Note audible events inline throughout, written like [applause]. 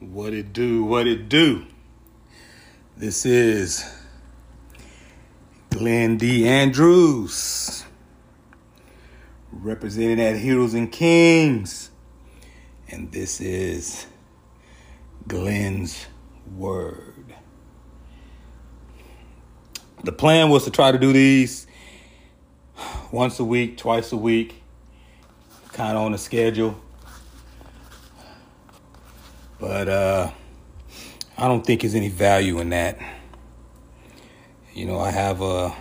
What it do, what it do. This is Glenn D. Andrews, representing at Heroes and Kings. And this is Glenn's Word. The plan was to try to do these once a week, twice a week, kind of on a schedule. But uh, I don't think there's any value in that. You know, I have a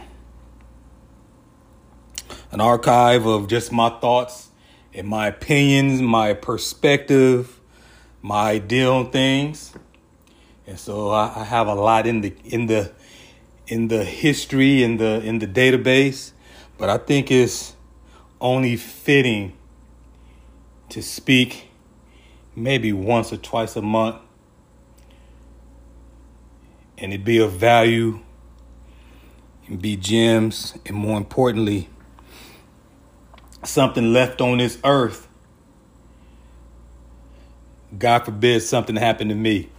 an archive of just my thoughts and my opinions, my perspective, my idea on things. And so I, I have a lot in the in the in the history in the in the database, but I think it's only fitting to speak maybe once or twice a month. And it'd be of value and be gems, and more importantly, something left on this earth. God forbid something happen to me.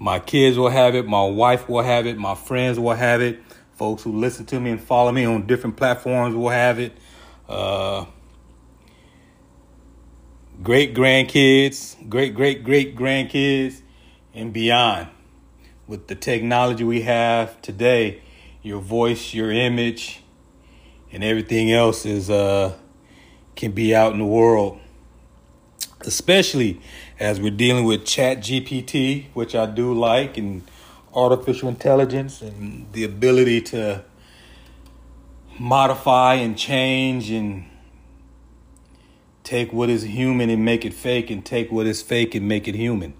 My kids will have it, my wife will have it, my friends will have it, folks who listen to me and follow me on different platforms will have it. Uh, great grandkids, great great great grandkids, and beyond. With the technology we have today, your voice, your image, and everything else is uh can be out in the world. Especially as we're dealing with Chat GPT, which I do like, and artificial intelligence and the ability to modify and change and take what is human and make it fake and take what is fake and make it human.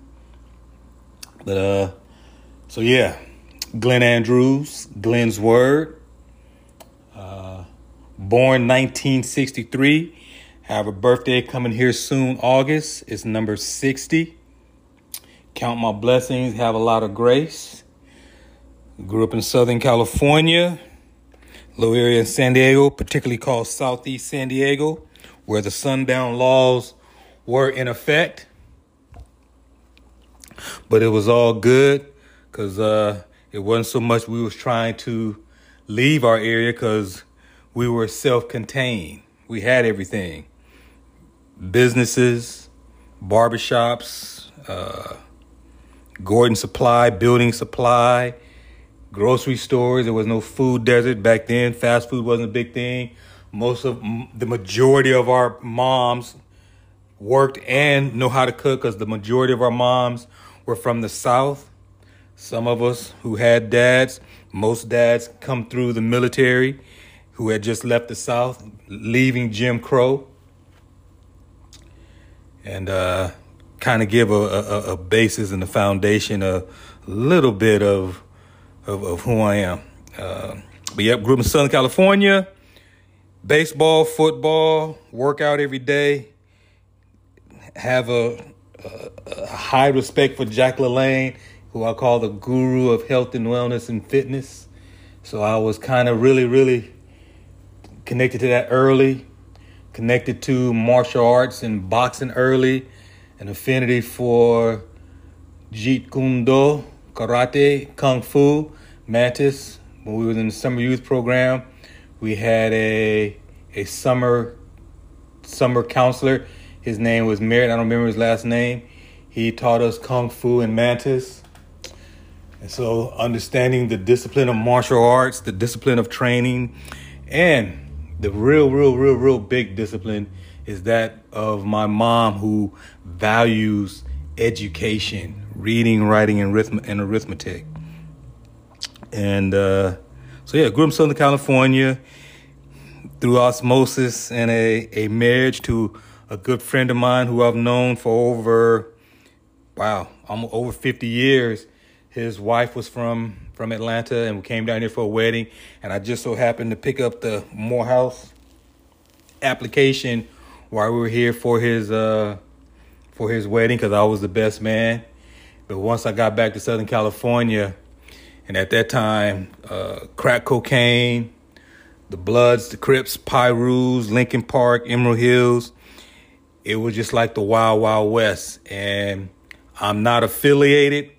But uh so yeah, Glenn Andrews, Glenn's Word. Uh born 1963. Have a birthday coming here soon, August. It's number 60. Count my blessings, have a lot of grace. Grew up in Southern California, little area in San Diego, particularly called Southeast San Diego where the sundown laws were in effect. But it was all good because uh, it wasn't so much we was trying to leave our area because we were self-contained. We had everything. Businesses, barbershops, uh, Gordon Supply, building supply, grocery stores. There was no food desert back then. Fast food wasn't a big thing most of the majority of our moms worked and know how to cook because the majority of our moms were from the south. Some of us who had dads most dads come through the military who had just left the south leaving jim crow. And uh, kind of give a, a, a, basis and a foundation a little bit of of, of who i am. Uh, but yep grew up in southern california baseball, football, work out every day, have a, a, a, high respect for Jack LaLanne, who I call the guru of health and wellness and fitness. So I was kind of really, really connected to that early, connected to martial arts and boxing early, an affinity for Jeet Kune Do, karate, kung fu, mantis. When we was in the summer youth program, we had a a summer summer counselor. His name was Merritt. I don't remember his last name. He taught us kung fu and mantis. And so, understanding the discipline of martial arts, the discipline of training, and the real, real, real, real big discipline is that of my mom who values education, reading, writing, and, arithmetic. And uh, so, yeah, grew up in Southern California through osmosis and a, a marriage to a good friend of mine who I've known for over, wow, almost over 50 years. His wife was from, from Atlanta and we came down here for a wedding. And I just so happened to pick up the Morehouse application while we were here for his, uh, for his wedding because I was the best man. But once I got back to Southern California, and at that time, uh, crack cocaine, the Bloods, the Crips, Pirus, Lincoln Park, Emerald Hills. It was just like the Wild Wild West. And I'm not affiliated.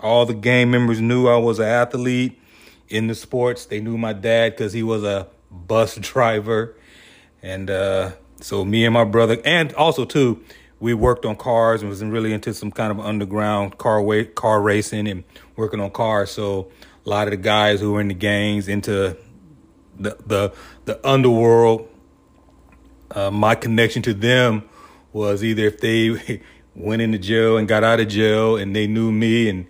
All the gang members knew I was an athlete in the sports. They knew my dad because he was a bus [laughs] driver. And uh, so me and my brother, and also too, we worked on cars and was really into some kind of underground car way, car racing and working on cars. So a lot of the guys who were in the gangs into the the the underworld, uh, my connection to them was either if they [laughs] went into jail and got out of jail and they knew me and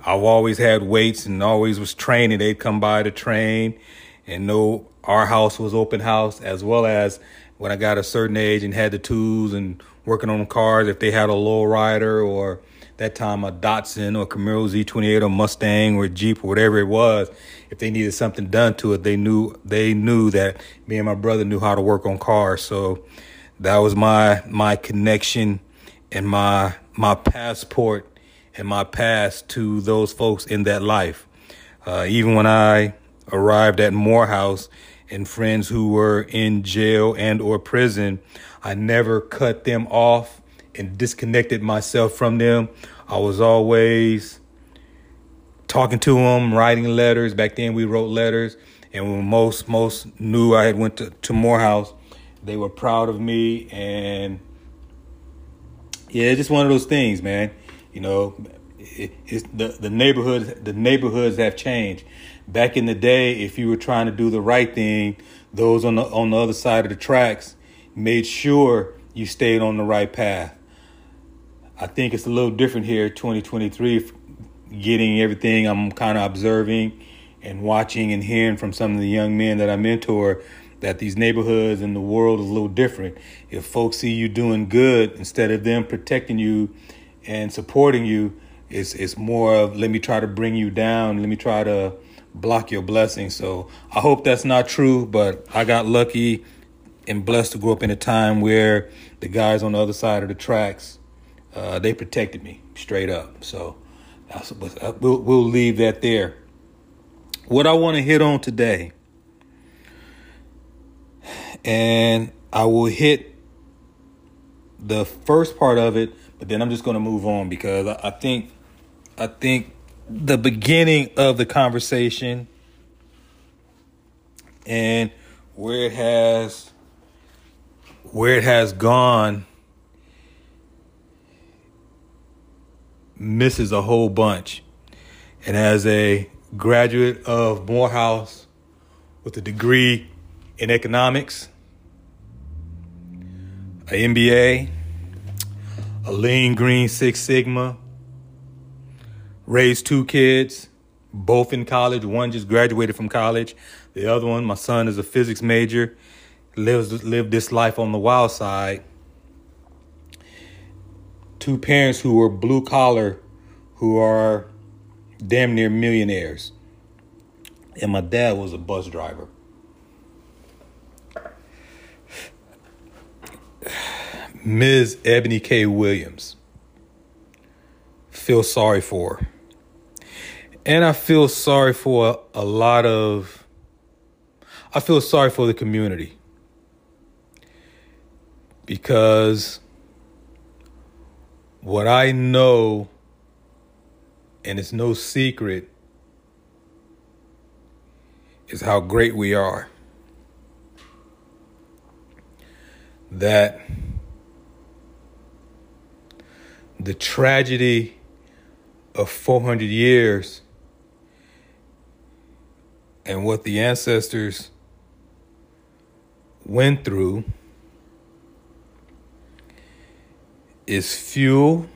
I've always had weights and always was training. They'd come by to train and know our house was open house as well as when I got a certain age and had the tools and working on cars, if they had a low rider or that time a Datsun or Camaro Z28 or Mustang or Jeep or whatever it was, if they needed something done to it, they knew they knew that me and my brother knew how to work on cars. So that was my my connection and my my passport and my past to those folks in that life. Uh, even when I arrived at Morehouse and friends who were in jail and or prison, I never cut them off and disconnected myself from them. I was always talking to them, writing letters. Back then we wrote letters. And when most most knew I had went to, to Morehouse, they were proud of me and yeah, it's just one of those things, man. You know, it, it's the the neighborhoods the neighborhoods have changed. Back in the day, if you were trying to do the right thing, those on the on the other side of the tracks made sure you stayed on the right path. I think it's a little different here, 2023, getting everything I'm kind of observing and watching and hearing from some of the young men that I mentor that these neighborhoods and the world is a little different. If folks see you doing good, instead of them protecting you and supporting you, it's, it's more of let me try to bring you down, let me try to block your blessings. So I hope that's not true, but I got lucky and blessed to grow up in a time where the guys on the other side of the tracks, uh, they protected me straight up. So uh, we'll, we'll leave that there. What I want to hit on today, and I will hit the first part of it, but then I'm just going to move on because I, I think, I think the beginning of the conversation and where it has where it has gone misses a whole bunch. And as a graduate of Morehouse with a degree in economics, an MBA, a lean green Six Sigma, raised two kids, both in college. One just graduated from college. The other one, my son, is a physics major lives lived this life on the wild side. Two parents who were blue collar, who are damn near millionaires. And my dad was a bus driver. Ms. Eboni K. Williams. Feel sorry for her. And I feel sorry for a lot of, I feel sorry for the community because what I know, and it's no secret, is how great we are. That the tragedy of 400 years and what the ancestors went through is fuel,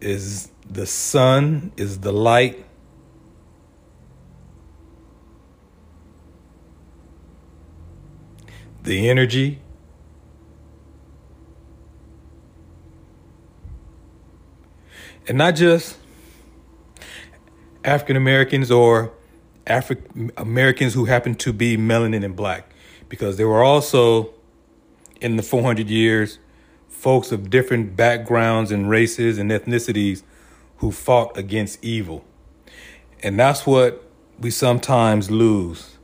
is the sun, is the light. The energy, and not just African Americans or African Americans who happen to be melanin and black, because there were also in the 400 years folks of different backgrounds and races and ethnicities who fought against evil. And that's what we sometimes lose.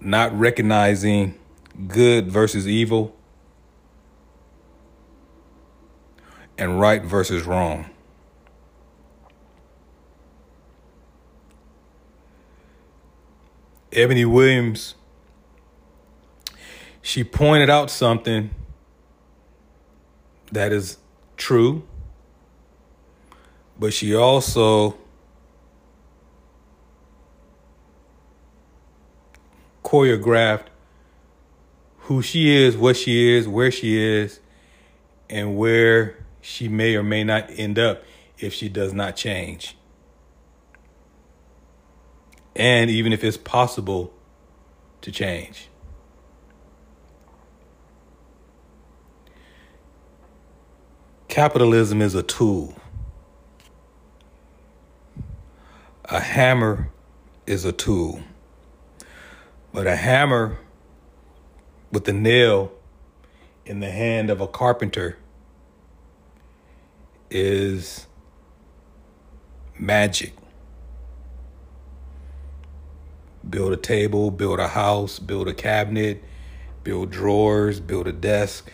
Not recognizing good versus evil. and right versus wrong. Eboni Williams, she pointed out something that is true, but she also choreographed who she is, what she is, where she is, and where she may or may not end up if she does not change. And even if it's possible to change. Capitalism is a tool. A hammer is a tool. But a hammer with a nail in the hand of a carpenter is magic. Build a table, build a house, build a cabinet, build drawers, build a desk.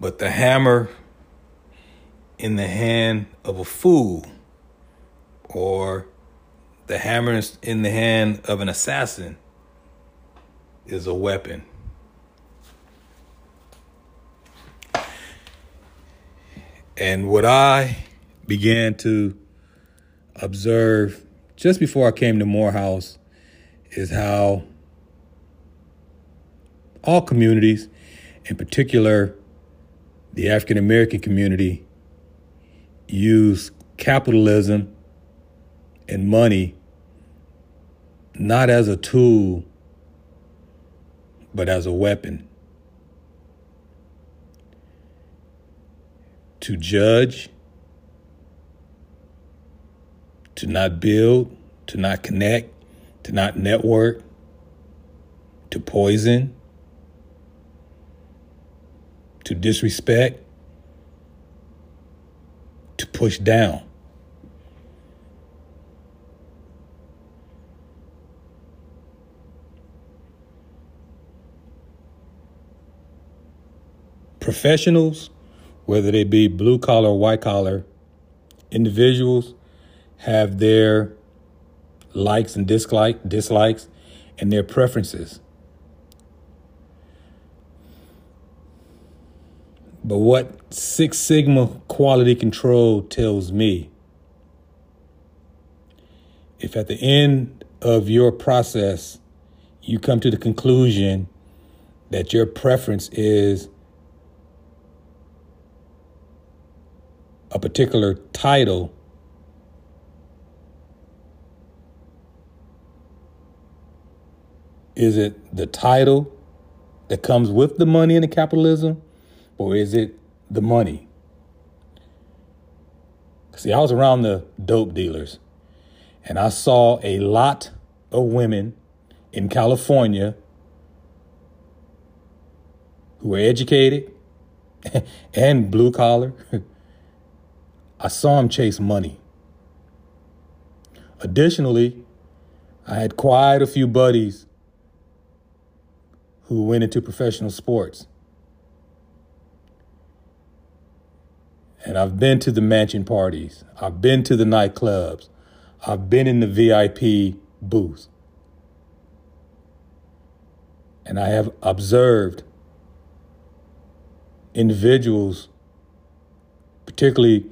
But the hammer in the hand of a fool or the hammer in the hand of an assassin is a weapon. And what I began to observe just before I came to Morehouse is how all communities, in particular the African American community, use capitalism and money not as a tool, but as a weapon. To judge, to not build, to not connect, to not network, to poison, to disrespect, to push down. Professionals, whether they be blue collar or white collar, individuals have their likes and dislike, dislikes and their preferences. But what Six Sigma quality control tells me if at the end of your process you come to the conclusion that your preference is a particular title is it the title that comes with the money and the capitalism or is it the money see i was around the dope dealers and i saw a lot of women in california who were educated [laughs] and blue collar [laughs] I saw them chase money. Additionally, I had quite a few buddies who went into professional sports. And I've been to the mansion parties. I've been to the nightclubs. I've been in the VIP booth. And I have observed individuals, particularly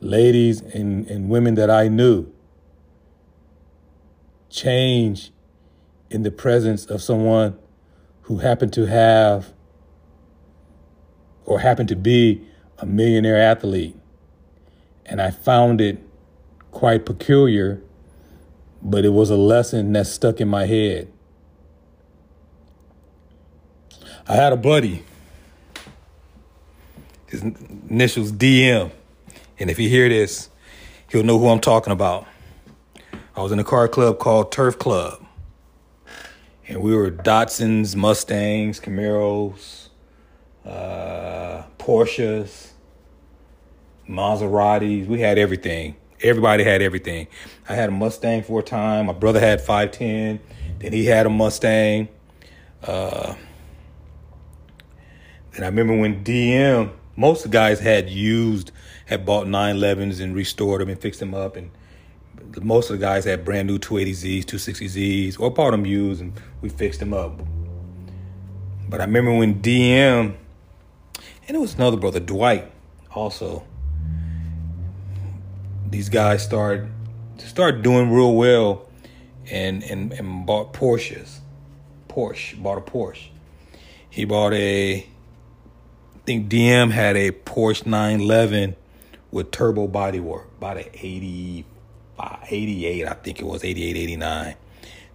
ladies and, and women that I knew change in the presence of someone who happened to have or happened to be a millionaire athlete. And I found it quite peculiar, but it was a lesson that stuck in my head. I had a buddy, his initials DM. And if you hear this, he'll know who I'm talking about. I was in a car club called Turf Club. And we were Datsuns, Mustangs, Camaros, uh, Porsches, Maseratis. We had everything. Everybody had everything. I had a Mustang for a time. My brother had 510. Then he had a Mustang. Uh, And I remember when DM, most of the guys had used, had bought 911s and restored them and fixed them up. And most of the guys had brand new 280Zs, 260Zs, or bought them used and we fixed them up. But I remember when DM, and it was another brother, Dwight, also. These guys started started doing real well and, and, and bought Porsches. Porsche, bought a Porsche. He bought a, I think DM had a Porsche 911 with turbo bodywork, about an 85, 88, I think it was 88, 89.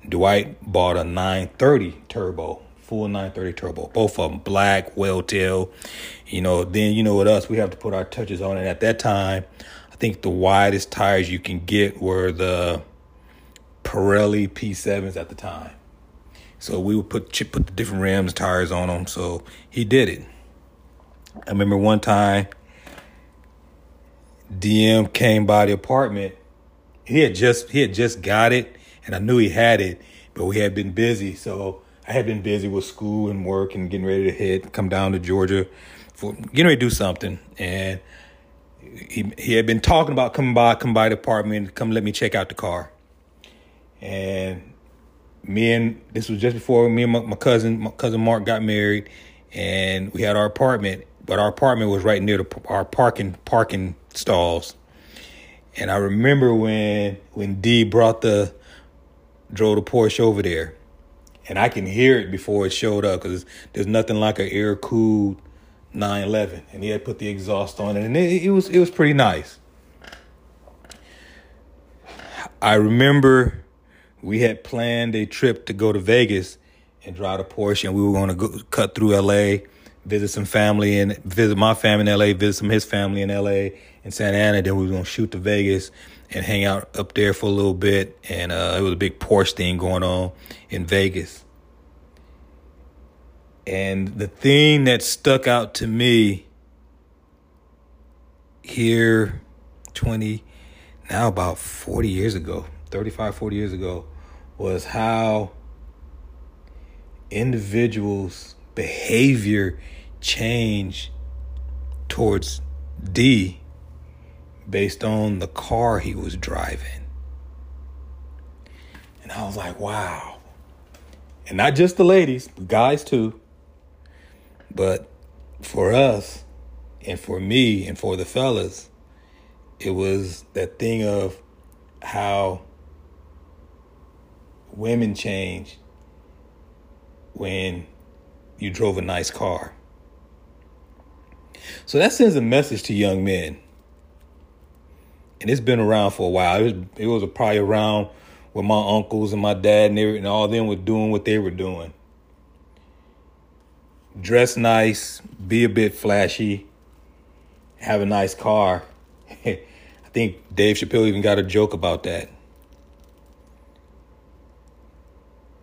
Dwight bought a 930 turbo, full 930 turbo, both of them black, whale tail. You know, then you know with us, we have to put our touches on it. At that time, I think the widest tires you can get were the Pirelli P7s at the time. So we would put put the different rims, tires on them. So he did it. I remember one time DM came by the apartment. He had just he had just got it, and I knew he had it, but we had been busy. So I had been busy with school and work and getting ready to hit, come down to Georgia, for getting ready to do something. And he he had been talking about coming by, come by the apartment, come let me check out the car. And me and this was just before me and my, my cousin, my cousin Mark got married, and we had our apartment. But our apartment was right near the, our parking parking stalls. And I remember when when D brought the drove the Porsche over there, and I can hear it before it showed up because there's nothing like an air cooled 911, and he had put the exhaust on it, and it, it was it was pretty nice. I remember we had planned a trip to go to Vegas and drive a Porsche, and we were going to cut through LA, visit some family, and visit my family in LA, visit some his family in LA in Santa Ana. Then we were going to shoot to Vegas and hang out up there for a little bit. And uh, it was a big Porsche thing going on in Vegas. And the thing that stuck out to me here 20, now about 40 years ago, 35, 40 years ago was how individuals' behavior changed towards D based on the car he was driving. And I was like, wow. And not just the ladies, guys too. But for us, and for me, and for the fellas, it was that thing of how women change when you drove a nice car. So that sends a message to young men. And it's been around for a while. It was, it was probably around when my uncles and my dad and, they, and all them were doing what they were doing. Dress nice, be a bit flashy, have a nice car. [laughs] I think Dave Chappelle even got a joke about that.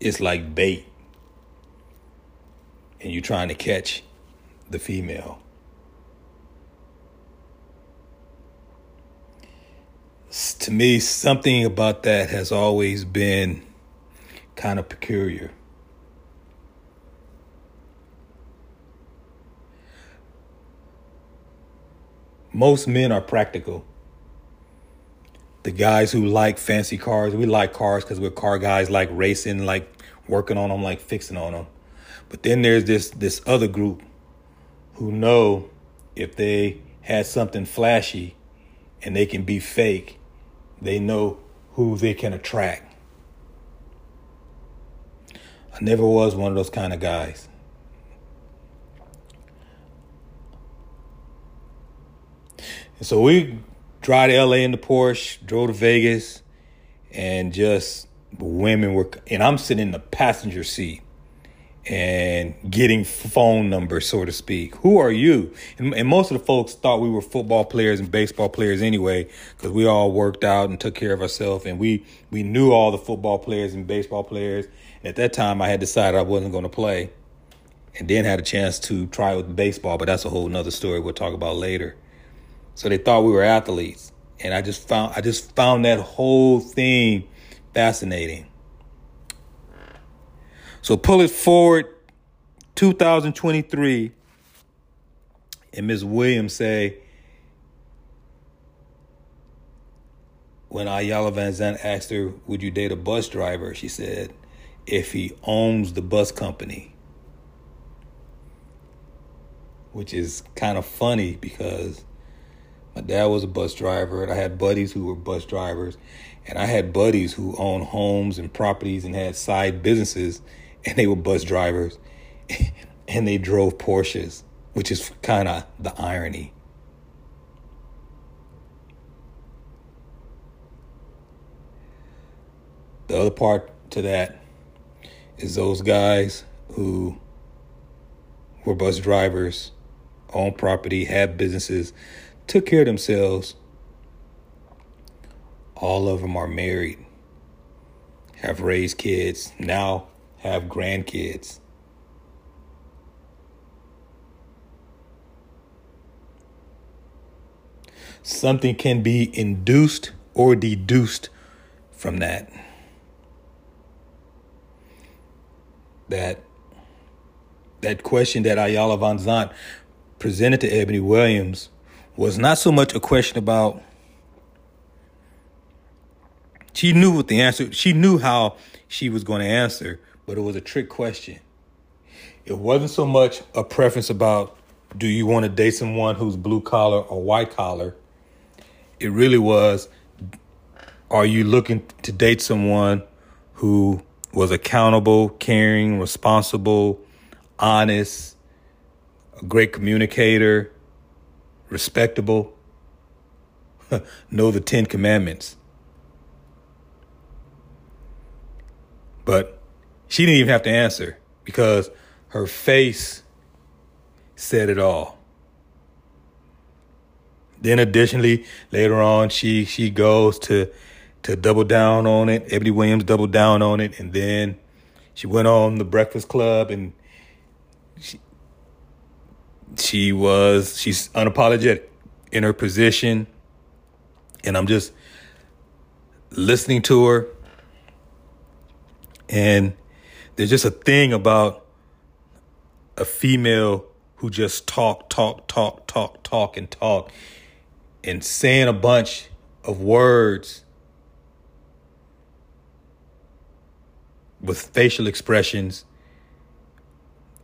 it's like bait and you're trying to catch the female. To me, something about that has always been kind of peculiar. Most men are practical. The guys who like fancy cars, we like cars because we're car guys, like racing, like working on them, like fixing on them. But then there's this this other group who know if they had something flashy and they can be fake, they know who they can attract. I never was one of those kind of guys. And so we drive to LA in the Porsche, drove to Vegas, and just women were, and I'm sitting in the passenger seat and getting phone numbers, so to speak. Who are you? And, and, most of the folks thought we were football players and baseball players anyway, because we all worked out and took care of ourselves, and we we knew all the football players and baseball players. And at that time, I had decided I wasn't going to play, and then had a chance to try with baseball, but that's a whole nother story we'll talk about later. So they thought we were athletes, and I just found I just found that whole thing fascinating. So pull it forward 2023 And Miss Williams say, when Iyanla Van Vanzant asked her, Would you date a bus driver? She said, If he owns the bus company. Which is kind of funny because my dad was a bus driver and I had buddies who were bus drivers. And I had buddies who owned homes and properties and had side businesses and they were bus drivers [laughs] and they drove Porsches, which is kind of the irony. The other part to that is those guys who were bus drivers, own property, have businesses, took care of themselves. All of them are married, have raised kids, now have grandkids. Something can be induced or deduced from that. that that question that Iyanla Vanzant presented to Eboni Williams was not so much a question about she knew what the answer she knew how she was going to answer, but it was a trick question. It wasn't so much a preference about do you want to date someone who's blue collar or white collar? It really was are you looking to date someone who was accountable, caring, responsible, honest, a great communicator, respectable. [laughs] know the Ten Commandments. But she didn't even have to answer because her face said it all. Then additionally, later on, she she goes to to double down on it. Eboni Williams doubled down on it, and then she went on the Breakfast Club, and she she was she's unapologetic in her position, and I'm just listening to her, and there's just a thing about a female who just talk, talk, talk, talk, talk, and talk, and saying a bunch of words with facial expressions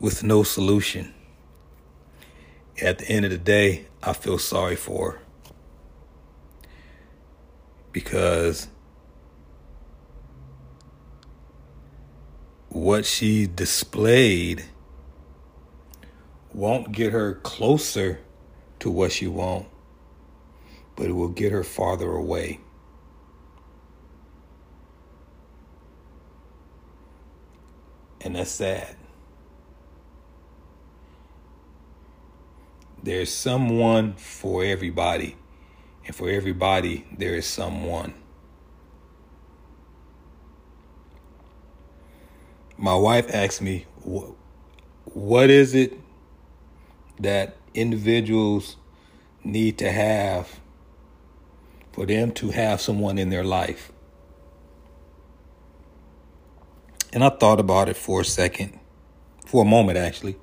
with no solution. At the end of the day, I feel sorry for her. Because what she displayed won't get her closer to what she wants, but it will get her farther away. And that's sad. There's someone for everybody. And for everybody, there is someone. My wife asked me, what is it that individuals need to have for them to have someone in their life? And I thought about it for a second, for a moment actually.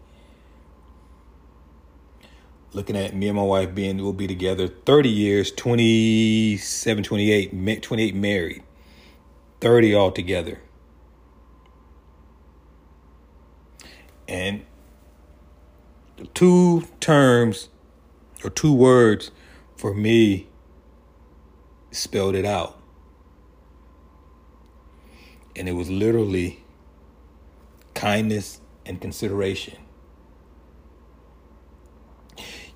Looking at me and my wife being, we'll be together 30 years, 27, 28, 28 married, 30 altogether. And the two terms or two words for me spelled it out. And it was literally kindness and consideration.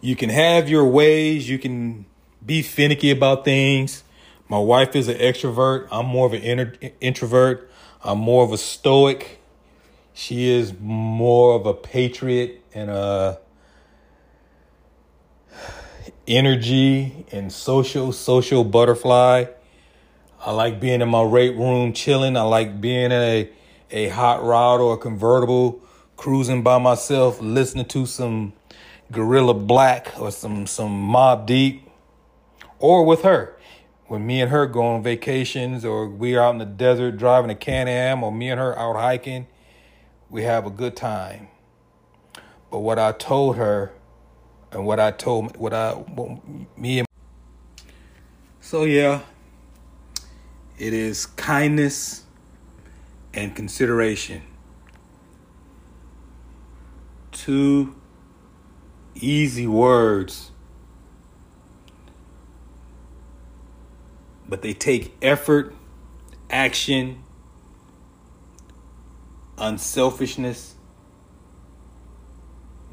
You can have your ways, you can be finicky about things. My wife is an extrovert, I'm more of an introvert. I'm more of a stoic. She is more of a patriot and a energy and social social butterfly. I like being in my rate room chilling. I like being in a, a hot rod or a convertible cruising by myself, listening to some Guerilla Black or some, some Mobb Deep or with her. When me and her go on vacations or we are out in the desert driving a Can-Am or me and her out hiking, we have a good time. But what I told her and what I told what I what me and so yeah it is kindness and consideration two easy words but they take effort action unselfishness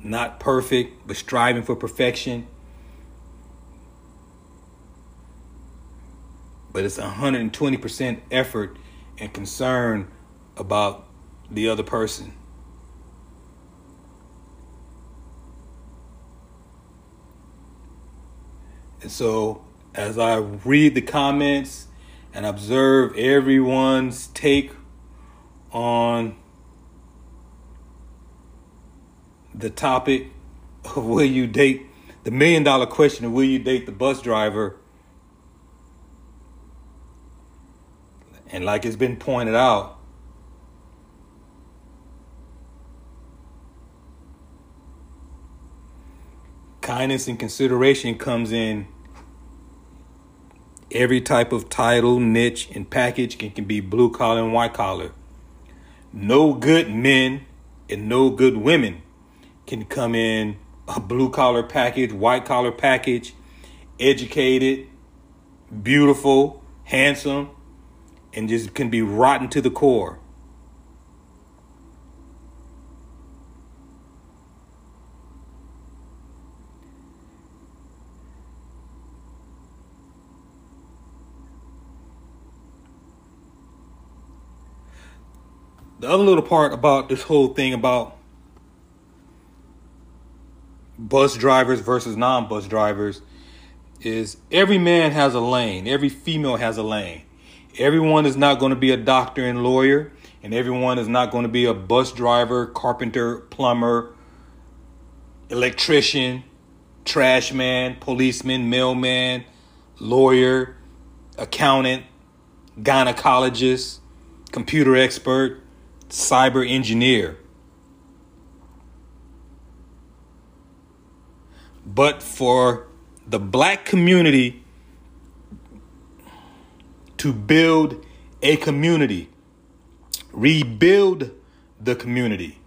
not perfect, but striving for perfection. But it's 120% effort and concern about the other person. And so, as I read the comments and observe everyone's take on the topic of will you date the million dollar question of will you date the bus driver and like it's been pointed out kindness and consideration comes in every type of title niche and package it can be blue collar and white collar no good men and no good women can come in a blue collar package, white collar package, educated, beautiful, handsome, and just can be rotten to the core. The other little part about this whole thing about bus drivers versus non-bus drivers is every man has a lane, every female has a lane. Everyone is not going to be a doctor and lawyer, and everyone is not going to be a bus driver, carpenter, plumber, electrician, trash man, policeman, mailman, lawyer, accountant, gynecologist, computer expert, cyber engineer. but for the black community to build a community, rebuild the community.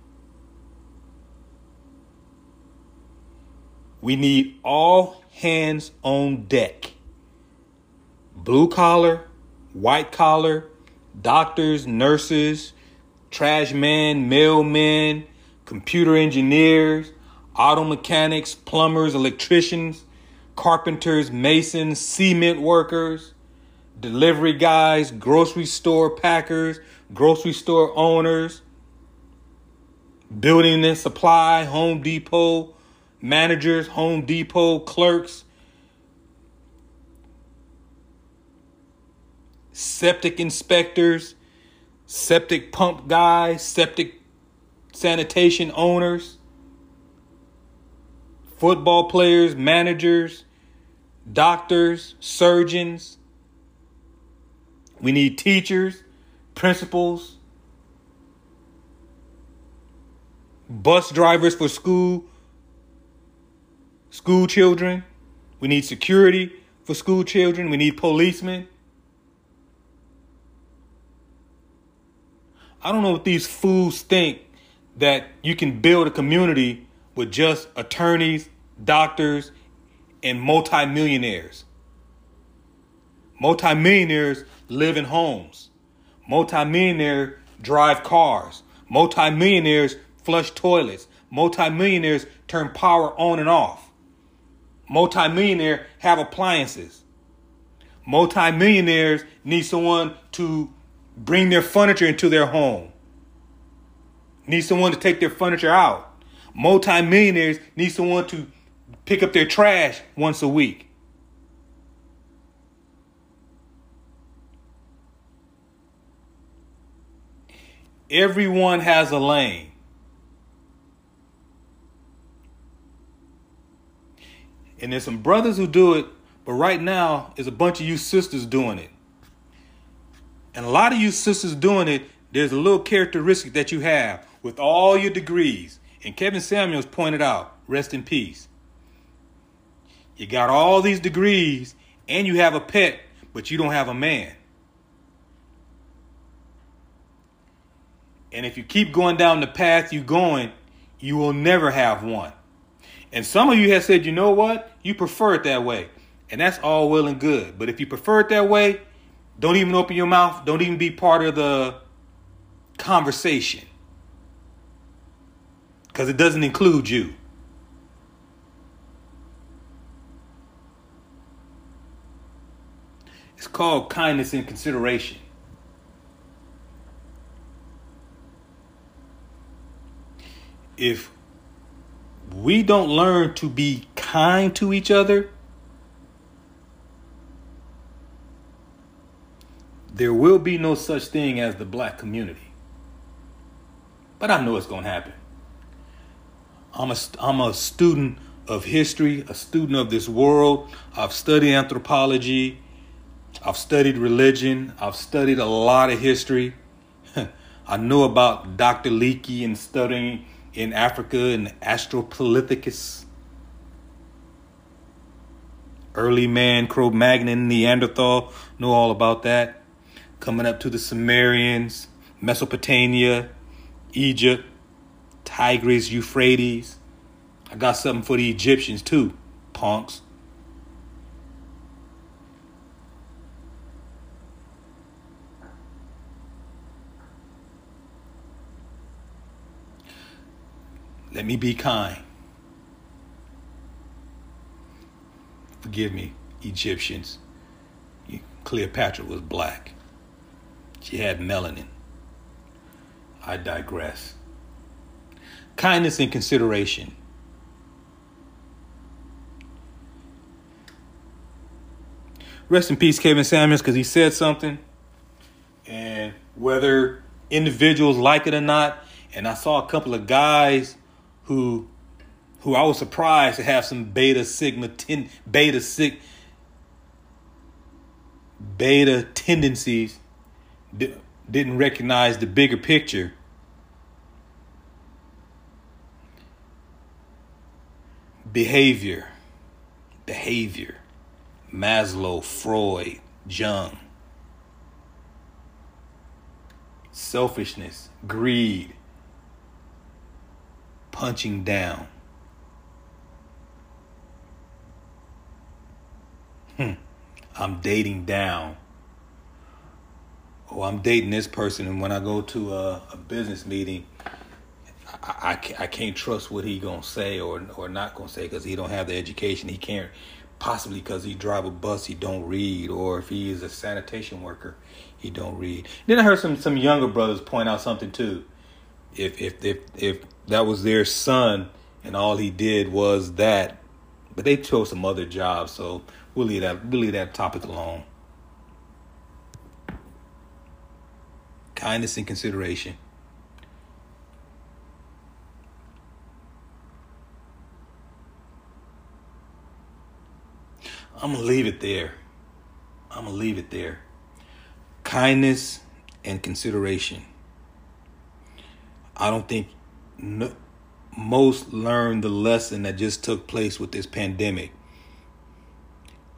We need all hands on deck. Blue collar, white collar, doctors, nurses, trash men, mailmen, computer engineers, auto mechanics, plumbers, electricians, carpenters, masons, cement workers, delivery guys, grocery store packers, grocery store owners, building and supply, Home Depot managers, Home Depot clerks, septic inspectors, septic pump guys, septic sanitation owners football players, managers, doctors, surgeons. We need teachers, principals, bus drivers for school school children. We need security for school children. We need policemen. I don't know what these fools think that you can build a community with just attorneys, doctors, and multimillionaires. Multimillionaires live in homes. Multimillionaires drive cars. Multimillionaires flush toilets. Multimillionaires turn power on and off. Multimillionaires have appliances. Multimillionaires need someone to bring their furniture into their home. Need someone to take their furniture out. Multimillionaires need someone to pick up their trash once a week. Everyone has a lane. And there's some brothers who do it, but right now there's a bunch of you sisters doing it. And a lot of you sisters doing it, there's a little characteristic that you have with all your degrees. And Kevin Samuels pointed out, rest in peace. You got all these degrees and you have a pet, but you don't have a man. And if you keep going down the path you're going, you will never have one. And some of you have said, you know what? You prefer it that way. And that's all well and good. But if you prefer it that way, don't even open your mouth. Don't even be part of the conversation. Because it doesn't include you. It's called kindness and consideration. If we don't learn to be kind to each other, there will be no such thing as the black community. But I know it's going to happen. I'm a, I'm a student of history, a student of this world. I've studied anthropology. I've studied religion. I've studied a lot of history. [laughs] I know about Dr. Leakey and studying in Africa and Australopithecus. Early man, Cro-Magnon, Neanderthal, know all about that. Coming up to the Sumerians, Mesopotamia, Egypt, Tigris, Euphrates. I got something for the Egyptians too, punks. Let me be kind. Forgive me, Egyptians. Cleopatra was black. She had melanin. I digress. Kindness and consideration. Rest in peace, Kevin Samuels, because he said something. And whether individuals like it or not, and I saw a couple of guys who who I was surprised to have some beta sigma ten, beta sig beta tendencies didn't recognize the bigger picture behavior behavior Maslow Freud Jung selfishness greed punching down. Hmm. I'm dating down. Oh, I'm dating this person, and when I go to a, a business meeting, I, I, I can't trust what he gonna say or or not gonna say because he don't have the education. He can't possibly because he drive a bus, he don't read, or if he is a sanitation worker, he don't read. Then I heard some some younger brothers point out something too. If if if if that was their son, and all he did was that. But they chose some other jobs, so we'll leave that we'll leave that topic alone. Kindness and consideration. I'm gonna leave it there. I'm gonna leave it there. Kindness and consideration. I don't think no, most learned the lesson that just took place with this pandemic.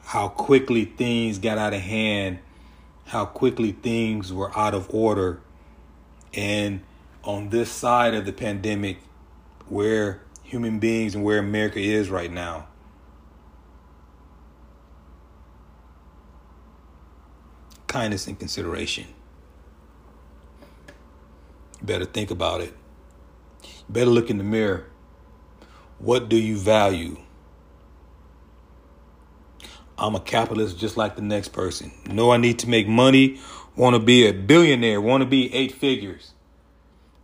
How quickly things got out of hand, how quickly things were out of order. And on this side of the pandemic, where human beings and where America is right now. Kindness and consideration. You better think about it. You Better look in the mirror. What do you value? I'm a capitalist just like the next person. Know I need to make money, want to be a billionaire, want to be eight figures.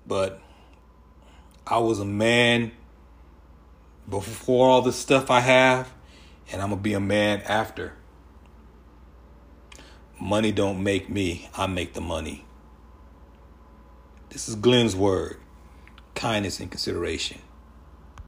But I was a man before all the stuff I have, and I'm going to be a man after. Money don't make me, I make the money. This is Glenn Sword kindness and consideration.